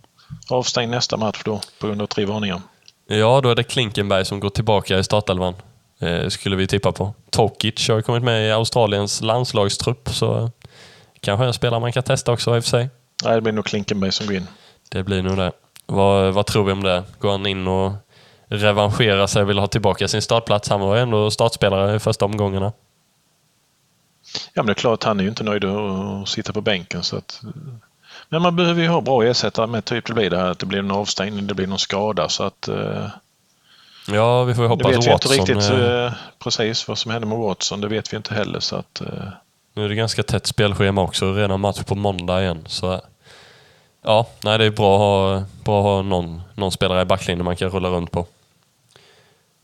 Avstängd nästa match då på grund av tre varningar. Ja, då är det Klinkenberg som går tillbaka i startelvan. Eh, skulle vi tippa på. Tokic har ju kommit med i Australiens landslagstrupp så eh, kanske en spelare man kan testa också i och för sig. Nej, det blir nog Klinkenberg som går in. Det blir nog det. Vad, vad tror vi om det? Går han in och revanscherar sig och vill ha tillbaka sin startplats? Han var ju ändå startspelare i första omgångarna. Ja, men det är klart, han är ju inte nöjd att sitta på bänken. Så att, men man behöver ju ha bra ersättare med typ det blir det här att det blir en avstängning, det blir någon skada. Så att, eh, Ja, vi får ju hoppas vet att vi inte Watson... riktigt eh, eh, precis vad som händer med Watson. Det vet vi inte heller. Så att, eh, Nu är det ganska tätt spelschema också. Redan match på måndag igen. Så, ja, nej, det är bra att ha, bra att ha någon, någon spelare i backlinjen man kan rulla runt på.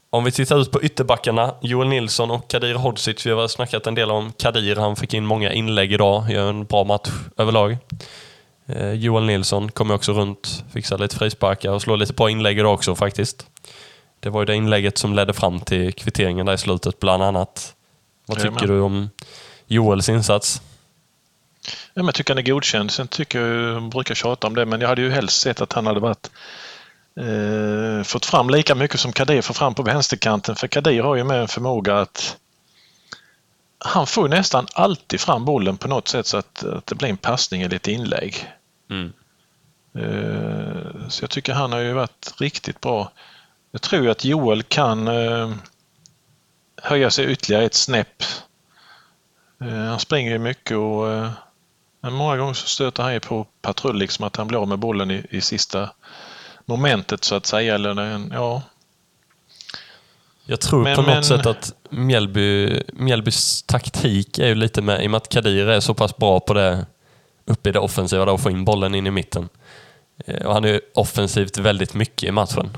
Om vi tittar ut på ytterbackarna, Joel Nilsson och Kadir Hodzic. Vi har snackat en del om Kadir. Han fick in många inlägg idag. Gör en bra match överlag. Eh, Joel Nilsson kommer också runt, fixar lite frisparkar och slår lite bra inlägg idag också faktiskt. Det var ju det inlägget som ledde fram till kvitteringen där i slutet bland annat. Vad tycker Jajamän. du om Joels insats? Ja, men jag tycker han är godkänd. Sen tycker jag, jag brukar tjata om det, men jag hade ju helst sett att han hade varit eh, fått fram lika mycket som Kadir får fram på vänsterkanten. För Kadir har ju med en förmåga att han får nästan alltid fram bollen på något sätt så att, att det blir en passning eller ett inlägg. Mm. Eh, så jag tycker han har ju varit riktigt bra. Jag tror ju att Joel kan eh, höja sig ytterligare ett snäpp. Eh, han springer ju mycket och men många gånger så stöter han ju på patrull, liksom att han blir av med bollen i, i sista momentet så att säga. Eller en, ja. Jag tror Men- på något men- sätt att Mjällby, Mjällbys taktik är ju lite med, i och med att Kadir är så pass bra på det uppe i det offensiva, där och få in bollen in i mitten. Eh, Och han är offensivt väldigt mycket i matchen.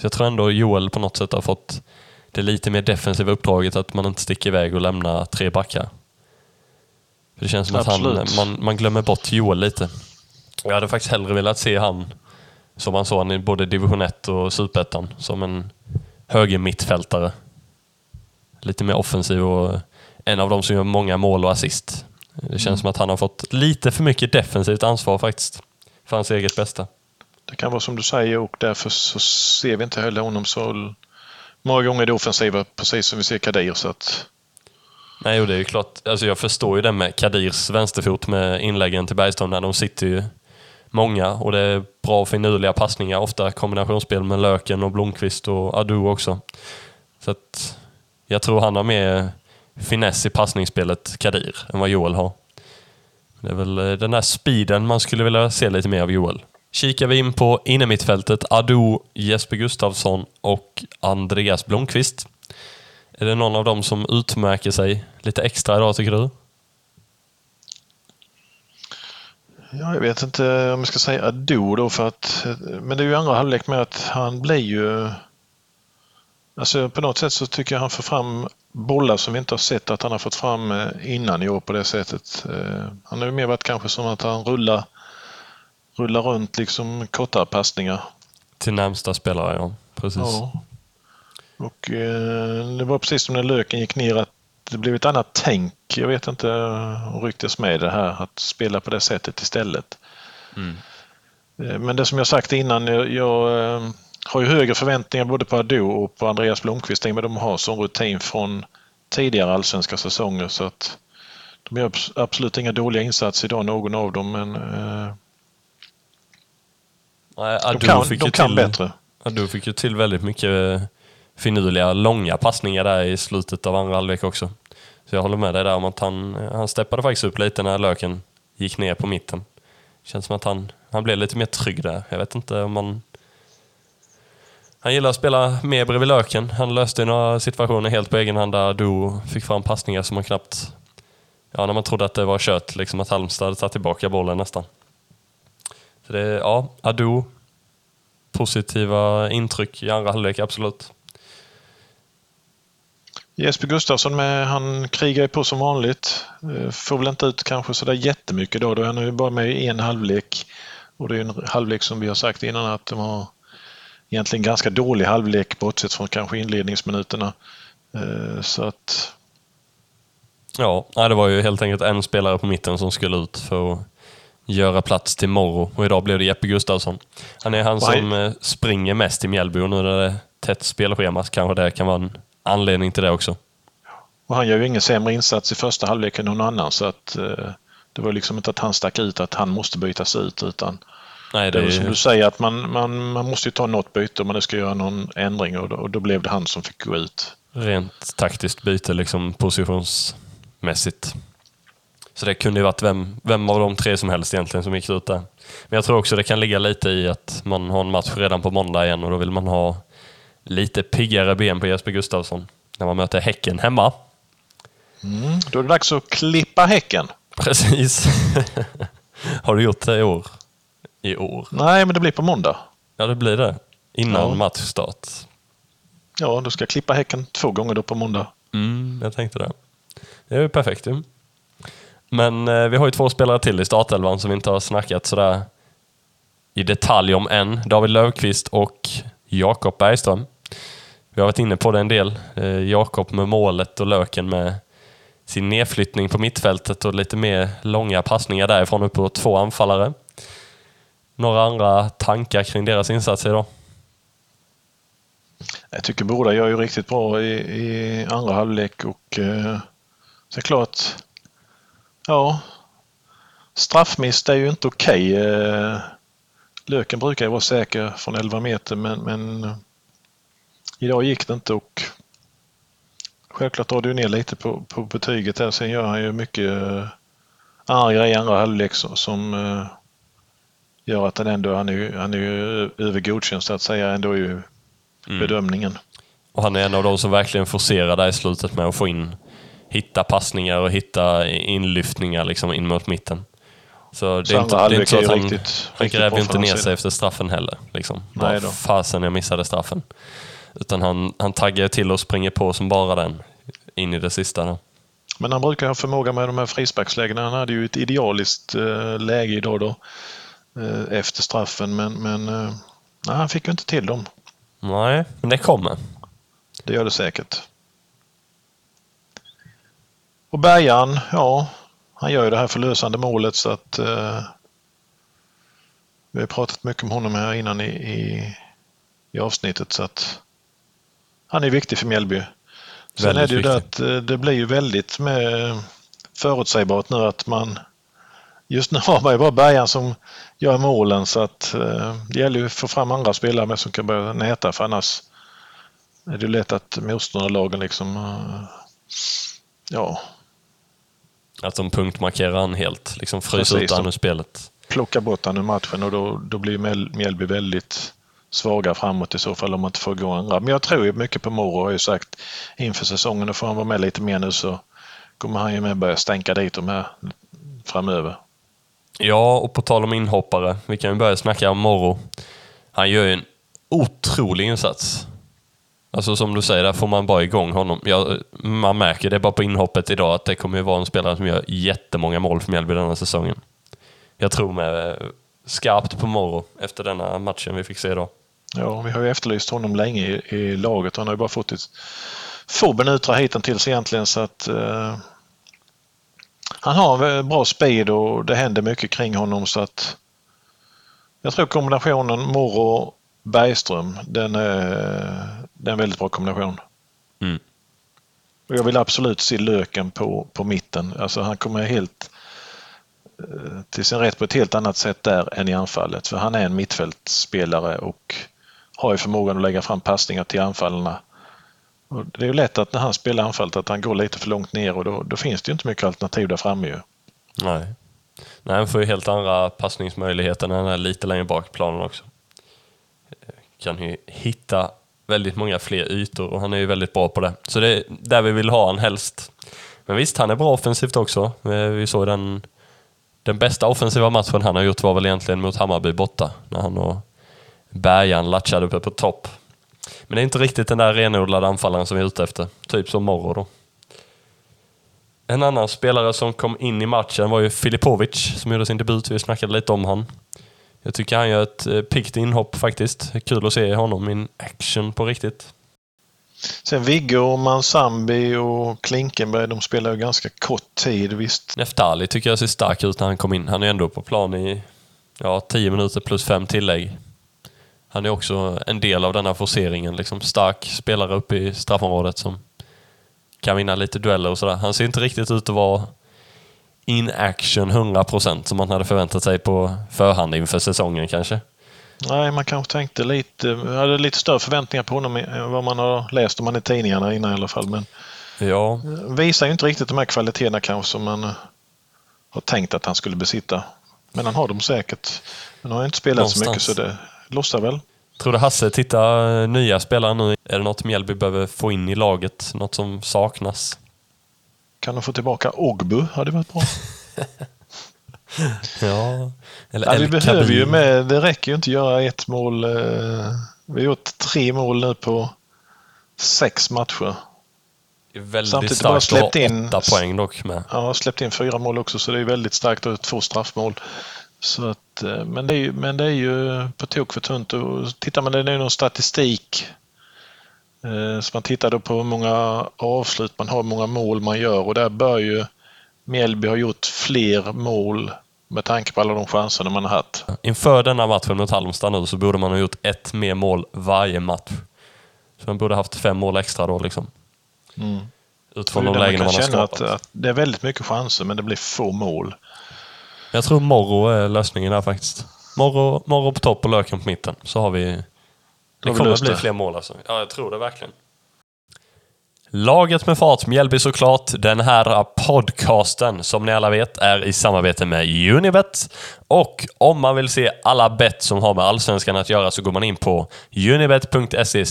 Så jag tror ändå Joel på något sätt har fått det lite mer defensiva uppdraget att man inte sticker iväg och lämnar tre backar. För det känns som att han, Absolut. man, man glömmer bort Joel lite. Jag hade faktiskt hellre velat se han, som man såg han i både division 1 och superettan, som en höger mittfältare. Lite mer offensiv och en av de som gör många mål och assist. Det känns som att han har fått lite för mycket defensivt ansvar faktiskt. För hans eget bästa. Det kan vara som du säger och därför så ser vi inte heller honom så många gånger i det offensiva precis som vi ser Kadir. Så att, Nej, och det är ju klart. Alltså jag förstår ju det med Kadirs vänsterfot med inläggen till Bergström. De sitter ju många och det är bra finurliga passningar. Ofta kombinationsspel med Löken och Blomqvist och Adu också. Så att jag tror han har mer finess i passningsspelet, Kadir, än vad Joel har. Det är väl eh, den där speeden man skulle vilja se lite mer av Joel. Kikar vi in på innermittfältet, Ado, Jesper Gustafsson och Andreas Blomqvist. Är det någon av dem som utmärker sig lite extra idag tycker du? ja, jag vet inte om jag ska säga Ado då för att eh, men det är ju andra halvlek med att han blir ju Alltså på något sätt så tycker jag han får fram bollar som vi inte har sett att han har fått fram eh, innan i år på det sättet. Eh, Han har ju mer varit kanske som att han rullar, rullar runt liksom kortare passningar. Till närmsta spelare, ja. Precis. Ja. Och eh, det var precis som när löken gick ner att det blev ett annat tänk. Jag vet inte om ryktes med det här att spela på det sättet istället. Mm. Eh, Men det som jag sagt innan, jag, jag eh, har ju högre förväntningar både på Ado och på Andreas Blomqvist i och med de har sån rutin från tidigare allsvenska säsonger så att de gör abs- absolut inga dåliga insatser idag någon av dem men eh, Nej, de kan, fick de kan till, bättre. Adu fick ju till väldigt mycket finurliga, långa passningar där i slutet av andra halvlek också. Så jag håller med dig där om att han, han steppade faktiskt upp lite när Löken gick ner på mitten. Känns som att han, han blev lite mer trygg där. Jag vet inte om man... Han gillar att spela mer bredvid Löken. Han löste några situationer helt på egen hand där Adu fick fram passningar som man knappt... Ja, när man trodde att det var kört, liksom att Halmstad hade tagit tillbaka bollen nästan. Så det, ja, Adu. Positiva intryck i andra halvlek, absolut. Jesper Gustafsson med, han krigar ju på som vanligt. Eh, får väl inte ut kanske sådär jättemycket då. då är han ju bara med i en halvlek. Och det är en halvlek som vi har sagt innan att de har egentligen ganska dålig halvlek bortsett från kanske inledningsminuterna. Eh, Så att Ja, det var ju helt enkelt en spelare på mitten som skulle ut för att göra plats till Morro och idag blev det Jeppe Gustafsson. Han är han som eh, springer mest i Mjällby och nu när det är tätt spelschema kanske det kan vara en anledning till det också. Och han gör ju ingen sämre insats i första halvlek än någon annan så att eh, det var liksom inte att han stack ut att han måste bytas ut utan Nej, det det är som du säger att man, man, man måste ju ta något byte om man nu ska göra någon ändring och då, och då blev det han som fick gå ut. rent taktiskt byte liksom positionsmässigt. Så det kunde ju varit vem, vem av de tre som helst egentligen som gick ut där. Men jag tror också det kan ligga lite i att man har en match redan på måndag igen och då vill man ha lite piggare ben på Jesper Gustafsson när man möter Häcken hemma. Mm. Då är det dags att klippa häcken. Precis. Har du gjort det i år? I år? Nej, men det blir på måndag. Ja, det blir det. Innan Ja. matchstart. Ja, då ska klippa häcken två gånger då på måndag. Mm, jag tänkte det. Det är ju perfekt ju. Men eh, vi har ju två spelare till i startelvan som vi inte har snackat sådär i detalj om än. David Löfqvist och Jakob Bergström. Vi har varit inne på det en del. Eh, Jakob med målet och Löken med sin nedflyttning på mittfältet och lite mer långa passningar därifrån upp på två anfallare. Några andra tankar kring deras insatser idag? Jag tycker båda gör ju riktigt bra i, i andra halvlek och eh, såklart, ja, straffmiss är ju inte okej. Okay. Eh, Löken brukar ju vara säker från 11 meter men, men eh, idag gick det inte och självklart drar du ner lite på, på betyget där. Sen gör han ju mycket eh, andra grejer i andra halvlek som, som eh, gör att han ändå, han är, han är ju över godkänd så att säga ändå ju mm. bedömningen. Och han är en av de som verkligen forcerar där i slutet med att få in, hitta passningar och hitta inlyftningar liksom in mot mitten. Så det är, inte, det är inte så att han, riktigt, han gräver inte ner sig efter straffen heller. Liksom. Nej då. Fasen jag missade straffen. Utan han, han taggar till och springer på som bara den in i det sista. Då. Men han brukar ha förmåga med de här frisparkslägena. Han hade ju ett idealiskt eh, läge idag då efter straffen men, men eh, nej, han fick ju inte till dem. Nej, men det kommer. Det gör det säkert. Och Bergan, ja, han gör ju det här förlösande målet så att eh, vi har pratat mycket om honom här innan i, i, i avsnittet så att han är viktig för Mjällby. Sen är det ju det att eh, det blir ju väldigt med förutsägbart nu att man Just nu har man ju bara Bergan som gör målen så att eh, det gäller ju att få fram andra spelare med som kan börja näta för annars är det lätt att motståndarlagen liksom eh, ja. Att de punktmarkerar han helt, liksom fryser ut han ur spelet. Plocka bort han ur matchen och då, då blir Mjällby väldigt svaga framåt i så fall om man inte får gå andra. Men jag tror ju mycket på Moro har ju sagt inför säsongen. Då får han vara med lite mer nu så kommer han ju med börja stänka dit de här framöver. Ja, och på tal om inhoppare. Vi kan ju börja snacka om Morro. Han gör ju en otrolig insats. Alltså som du säger, där får man bara igång honom. Ja, man märker det bara på inhoppet idag att det kommer ju vara en spelare som gör jättemånga mål för Mjällby denna säsongen. Jag tror med eh, skarpt på Morro efter denna matchen vi fick se idag. Ja, vi har ju efterlyst honom länge i, i laget. Han har ju bara fått ett få minuter hittills egentligen så att eh, han har bra speed och det händer mycket kring honom så att jag tror kombinationen Moro Bergström, den är, den är en väldigt bra kombination. Mm. Och jag vill absolut se Löken på, på mitten. Alltså han kommer helt eh, till sin rätt på ett helt annat sätt där än i anfallet. För han är en mittfältspelare och har ju förmågan att lägga fram passningar till anfallarna. Och det är ju lätt att när han spelar anfallet att han går lite för långt ner och då, då finns det ju inte mycket alternativ där framme ju. Nej. Nej, han får ju helt andra passningsmöjligheter när han är lite längre bak i planen också. Eh, kan ju hitta väldigt många fler ytor och han är ju väldigt bra på det. Så det är där vi vill ha han helst. Men visst, han är bra offensivt också. Eh, vi såg den, den bästa offensiva matchen han har gjort var väl egentligen mot Hammarby borta, när han och Bergan latchade uppe på topp. Men det är inte riktigt den där renodlade anfallaren som vi är ute efter. Typ som Morro då. En annan spelare som kom in i matchen var ju Filipovic som gjorde sin debut. Vi snackade lite om han. Jag tycker han gör ett eh, piggt inhopp faktiskt. Kul att se honom in action på riktigt. Sen Viggo, och Mansambi och Klinkenberg, de spelar ju ganska kort tid, visst. Neftali tycker jag ser stark ut när han kom in. Han är ändå på plan i ja, 10 minuter plus fem tillägg. Han är också en del av denna forceringen. Liksom stark spelare uppe i straffområdet som kan vinna lite dueller och sådär. Han ser inte riktigt ut att vara in action 100% som man hade förväntat sig på förhand inför säsongen kanske. Nej, man kanske tänkte lite, hade lite större förväntningar på honom än vad man har läst om han i tidningarna innan i alla fall. Men ja. visar ju inte riktigt de här kvaliteterna kanske som man har tänkt att han skulle besitta. Men han har dem säkert. Men han har inte spelat Någonstans. så mycket så det lossar väl. Tror du Hasse tittar nya spelare nu? Är det något Mjällby behöver få in i laget? Något som saknas? Kan de få tillbaka Ogbu? Hade varit bra. ja, eller ja, Vi behöver ju med, det räcker ju inte att göra ett mål. Eh, vi har gjort tre mål nu på sex matcher. Väldigt Samtidigt starkt bara släppt in, åtta poäng dock med. Ja, släppt in fyra mål också så det är väldigt starkt att ha två straffmål. Så att, eh, men, det är ju, men det är ju på tok för tunt. Och tittar man, det är någon statistik Eh, Så man tittar då på hur många avslut man har, hur många mål man gör och där bör ju Mjällby ha gjort fler mål med tanke på alla de chanserna man har haft. Inför denna matchen mot Halmstad nu så borde man ha gjort ett mer mål varje match. Så man borde haft fem mål extra då liksom. Mm. Utifrån de lägen kan man har skapat. att, att det är väldigt mycket chanser men det blir få mål. Jag tror Morro är lösningen där faktiskt. Morro, Morro på topp och Löken på mitten. Så har vi... Det kommer bli fler mål alltså. Ja, jag tror det verkligen. Laget med fart, Mjällby såklart. Den här podcasten, som ni alla vet, är i samarbete med Unibet. Och om man vill se alla bett som har med Allsvenskan att göra så går man in på unibet.se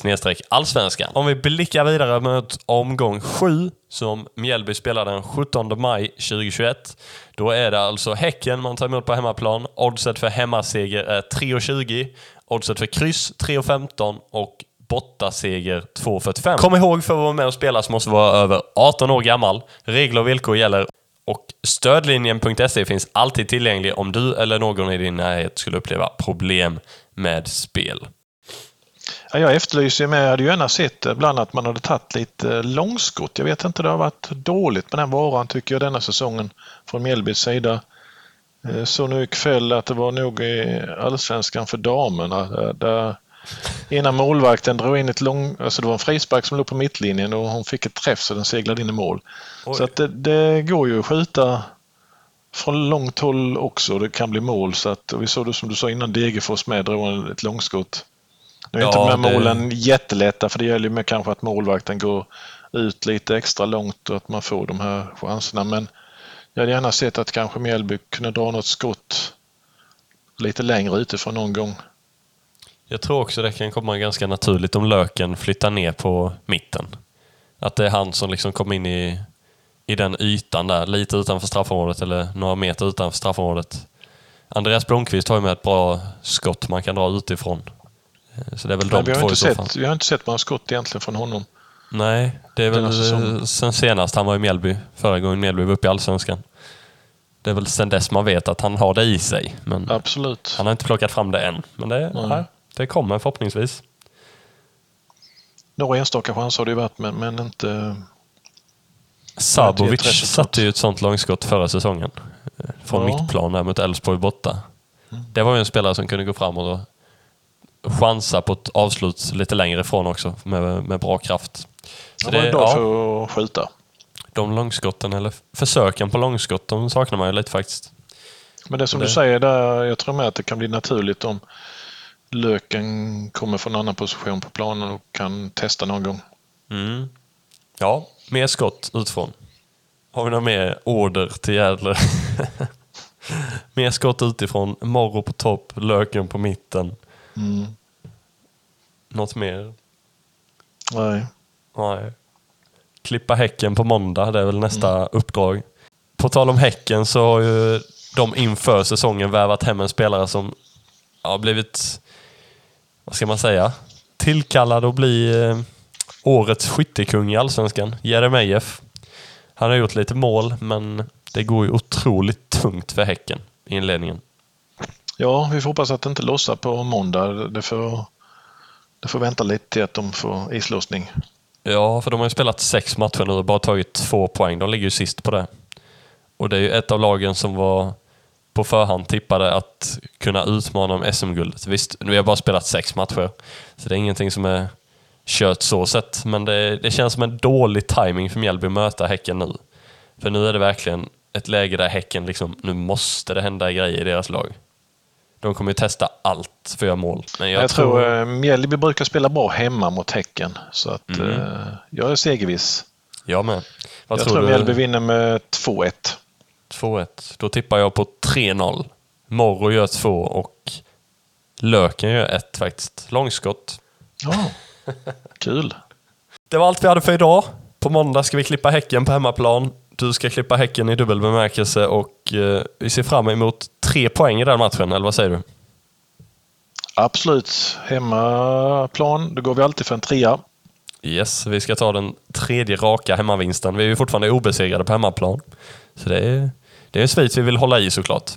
allsvenskan. Om vi blickar vidare mot omgång 7 som Mjällby spelar den 17 maj 2021. Då är det alltså Häcken man tar emot på hemmaplan. Oddset för hemmaseger är 3,20. Oddset för kryss 3,15 och bortaseger 2,45. Kom ihåg för att vara med och spela så måste du vara över 18 år gammal. Regler och villkor gäller och stödlinjen.se finns alltid tillgänglig om du eller någon i din närhet skulle uppleva problem med spel. Ja, jag efterlyser ju med, jag hade ju gärna sett eh, bland annat att man hade tagit lite eh, långskott. Jag vet inte, det har varit dåligt med den varan tycker jag denna säsongen från Mjällbys sida. Eh, Så nu ikväll att det var nog i allsvenskan för damerna där, ena målvakten drog in ett lång, alltså det var en frispark som låg på mittlinjen och hon fick ett träff så den seglade in i mål. Oj. Så att det, det går ju att skjuta från långt håll också. Det kan bli mål så att vi såg det som du sa innan Degerfors med drog ett långskott. Nu är inte Ja, de här det- målen jättelätta för det gäller ju med kanske att målvakten går ut lite extra långt och att man får de här chanserna. Men jag hade gärna sett att kanske Mjällby kunde dra något skott lite längre utifrån någon gång. Jag tror också det kan komma ganska naturligt om Löken flyttar ner på mitten. Att det är han som liksom kommer in i, i den ytan där, lite utanför straffområdet eller några meter utanför straffområdet. Andreas Blomqvist har ju med ett bra skott man kan dra utifrån. Eh, Så det är väl de vi, har två i fall. sett, vi har inte sett några skott egentligen från honom. Nej, det är väl säsongen. eh, sen senast han var i Mjällby. Förra gången Mjällby var uppe i Allsvenskan. Det är väl sen dess man vet att han har det i sig. Men Absolut. han har inte plockat fram det än. Men det, Nej. Det kommer förhoppningsvis. Några enstaka chanser har det ju varit men, men inte... Sabovic rätt resultat. satte ju ett sånt långskott förra säsongen. eh, Från Ja. mittplan där mot Elfsborg borta. Det var ju en spelare som kunde gå framåt och chansa på ett avslut lite längre ifrån också med, med bra kraft. Så Han var det, bra ja, för att skjuta. de långskotten, eller försöken på långskott, de saknar man ju lite faktiskt. Men det som Det- du säger där, jag tror med att det kan bli naturligt om Löken kommer från en annan position på planen och kan testa någon gång. Mm. Ja, mer skott utifrån. Har vi några mer order till Jädler? mer skott utifrån. Morro på topp, Löken på mitten. Mm. Något mer? Nej. Nej. Klippa Häcken på måndag, det är väl nästa uppdrag. På tal om Häcken så har ju de inför säsongen värvat hem en spelare som har blivit, vad ska man säga, tillkallad att bli eh, årets skyttekung i Allsvenskan, Jeremejeff. Han har gjort lite mål, men det går ju otroligt tungt för Häcken i inledningen. Ja, vi får hoppas att det inte lossar på måndag. Det får, det får vänta lite till att de får islossning. Ja, för de har ju spelat sex matcher nu och bara tagit två poäng. De ligger ju sist på det. Och det är ju ett av lagen som var på förhand tippade att kunna utmana om SM-guldet. Visst, nu har jag bara spelat sex matcher, så det är ingenting som är kört så sett. Men det, det känns som en dålig timing för Mjällby att möta Häcken nu. För nu är det verkligen ett läge där Häcken liksom, nu måste det hända grejer i deras lag. De kommer ju testa allt för att göra mål. Men jag, Jag, tror eh, Mjällby brukar spela bra hemma mot Häcken. Så att Mm. eh, jag är segerviss. Jag med. Vad jag tror tror? Mjällby vinner med 2-1. 2-1. Då tippar jag på 3-0. Morro gör 2 och Löken gör 1 faktiskt. Långskott. Ja, kul. Det var allt vi hade för idag. På måndag ska vi klippa Häcken på hemmaplan. Du ska klippa Häcken i dubbel bemärkelse och eh, vi ser fram emot tre poäng i den matchen, eller vad säger du? Absolut. Hemmaplan, då går vi alltid för en trea. Yes, vi ska ta den tredje raka hemmavinsten. Vi är ju fortfarande obesegrade på hemmaplan. Så det är, det är Schweiz vi vill hålla i såklart.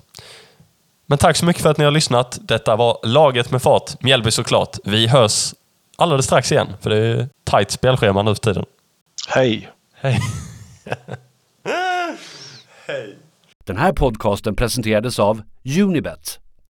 Men tack så mycket för att ni har lyssnat. Detta var Laget med fart, Mjällby såklart. Vi hörs alldeles strax igen, för det är tajt spelschema nu för tiden. Hej! Hej! Hej! Den här podcasten presenterades av Unibet.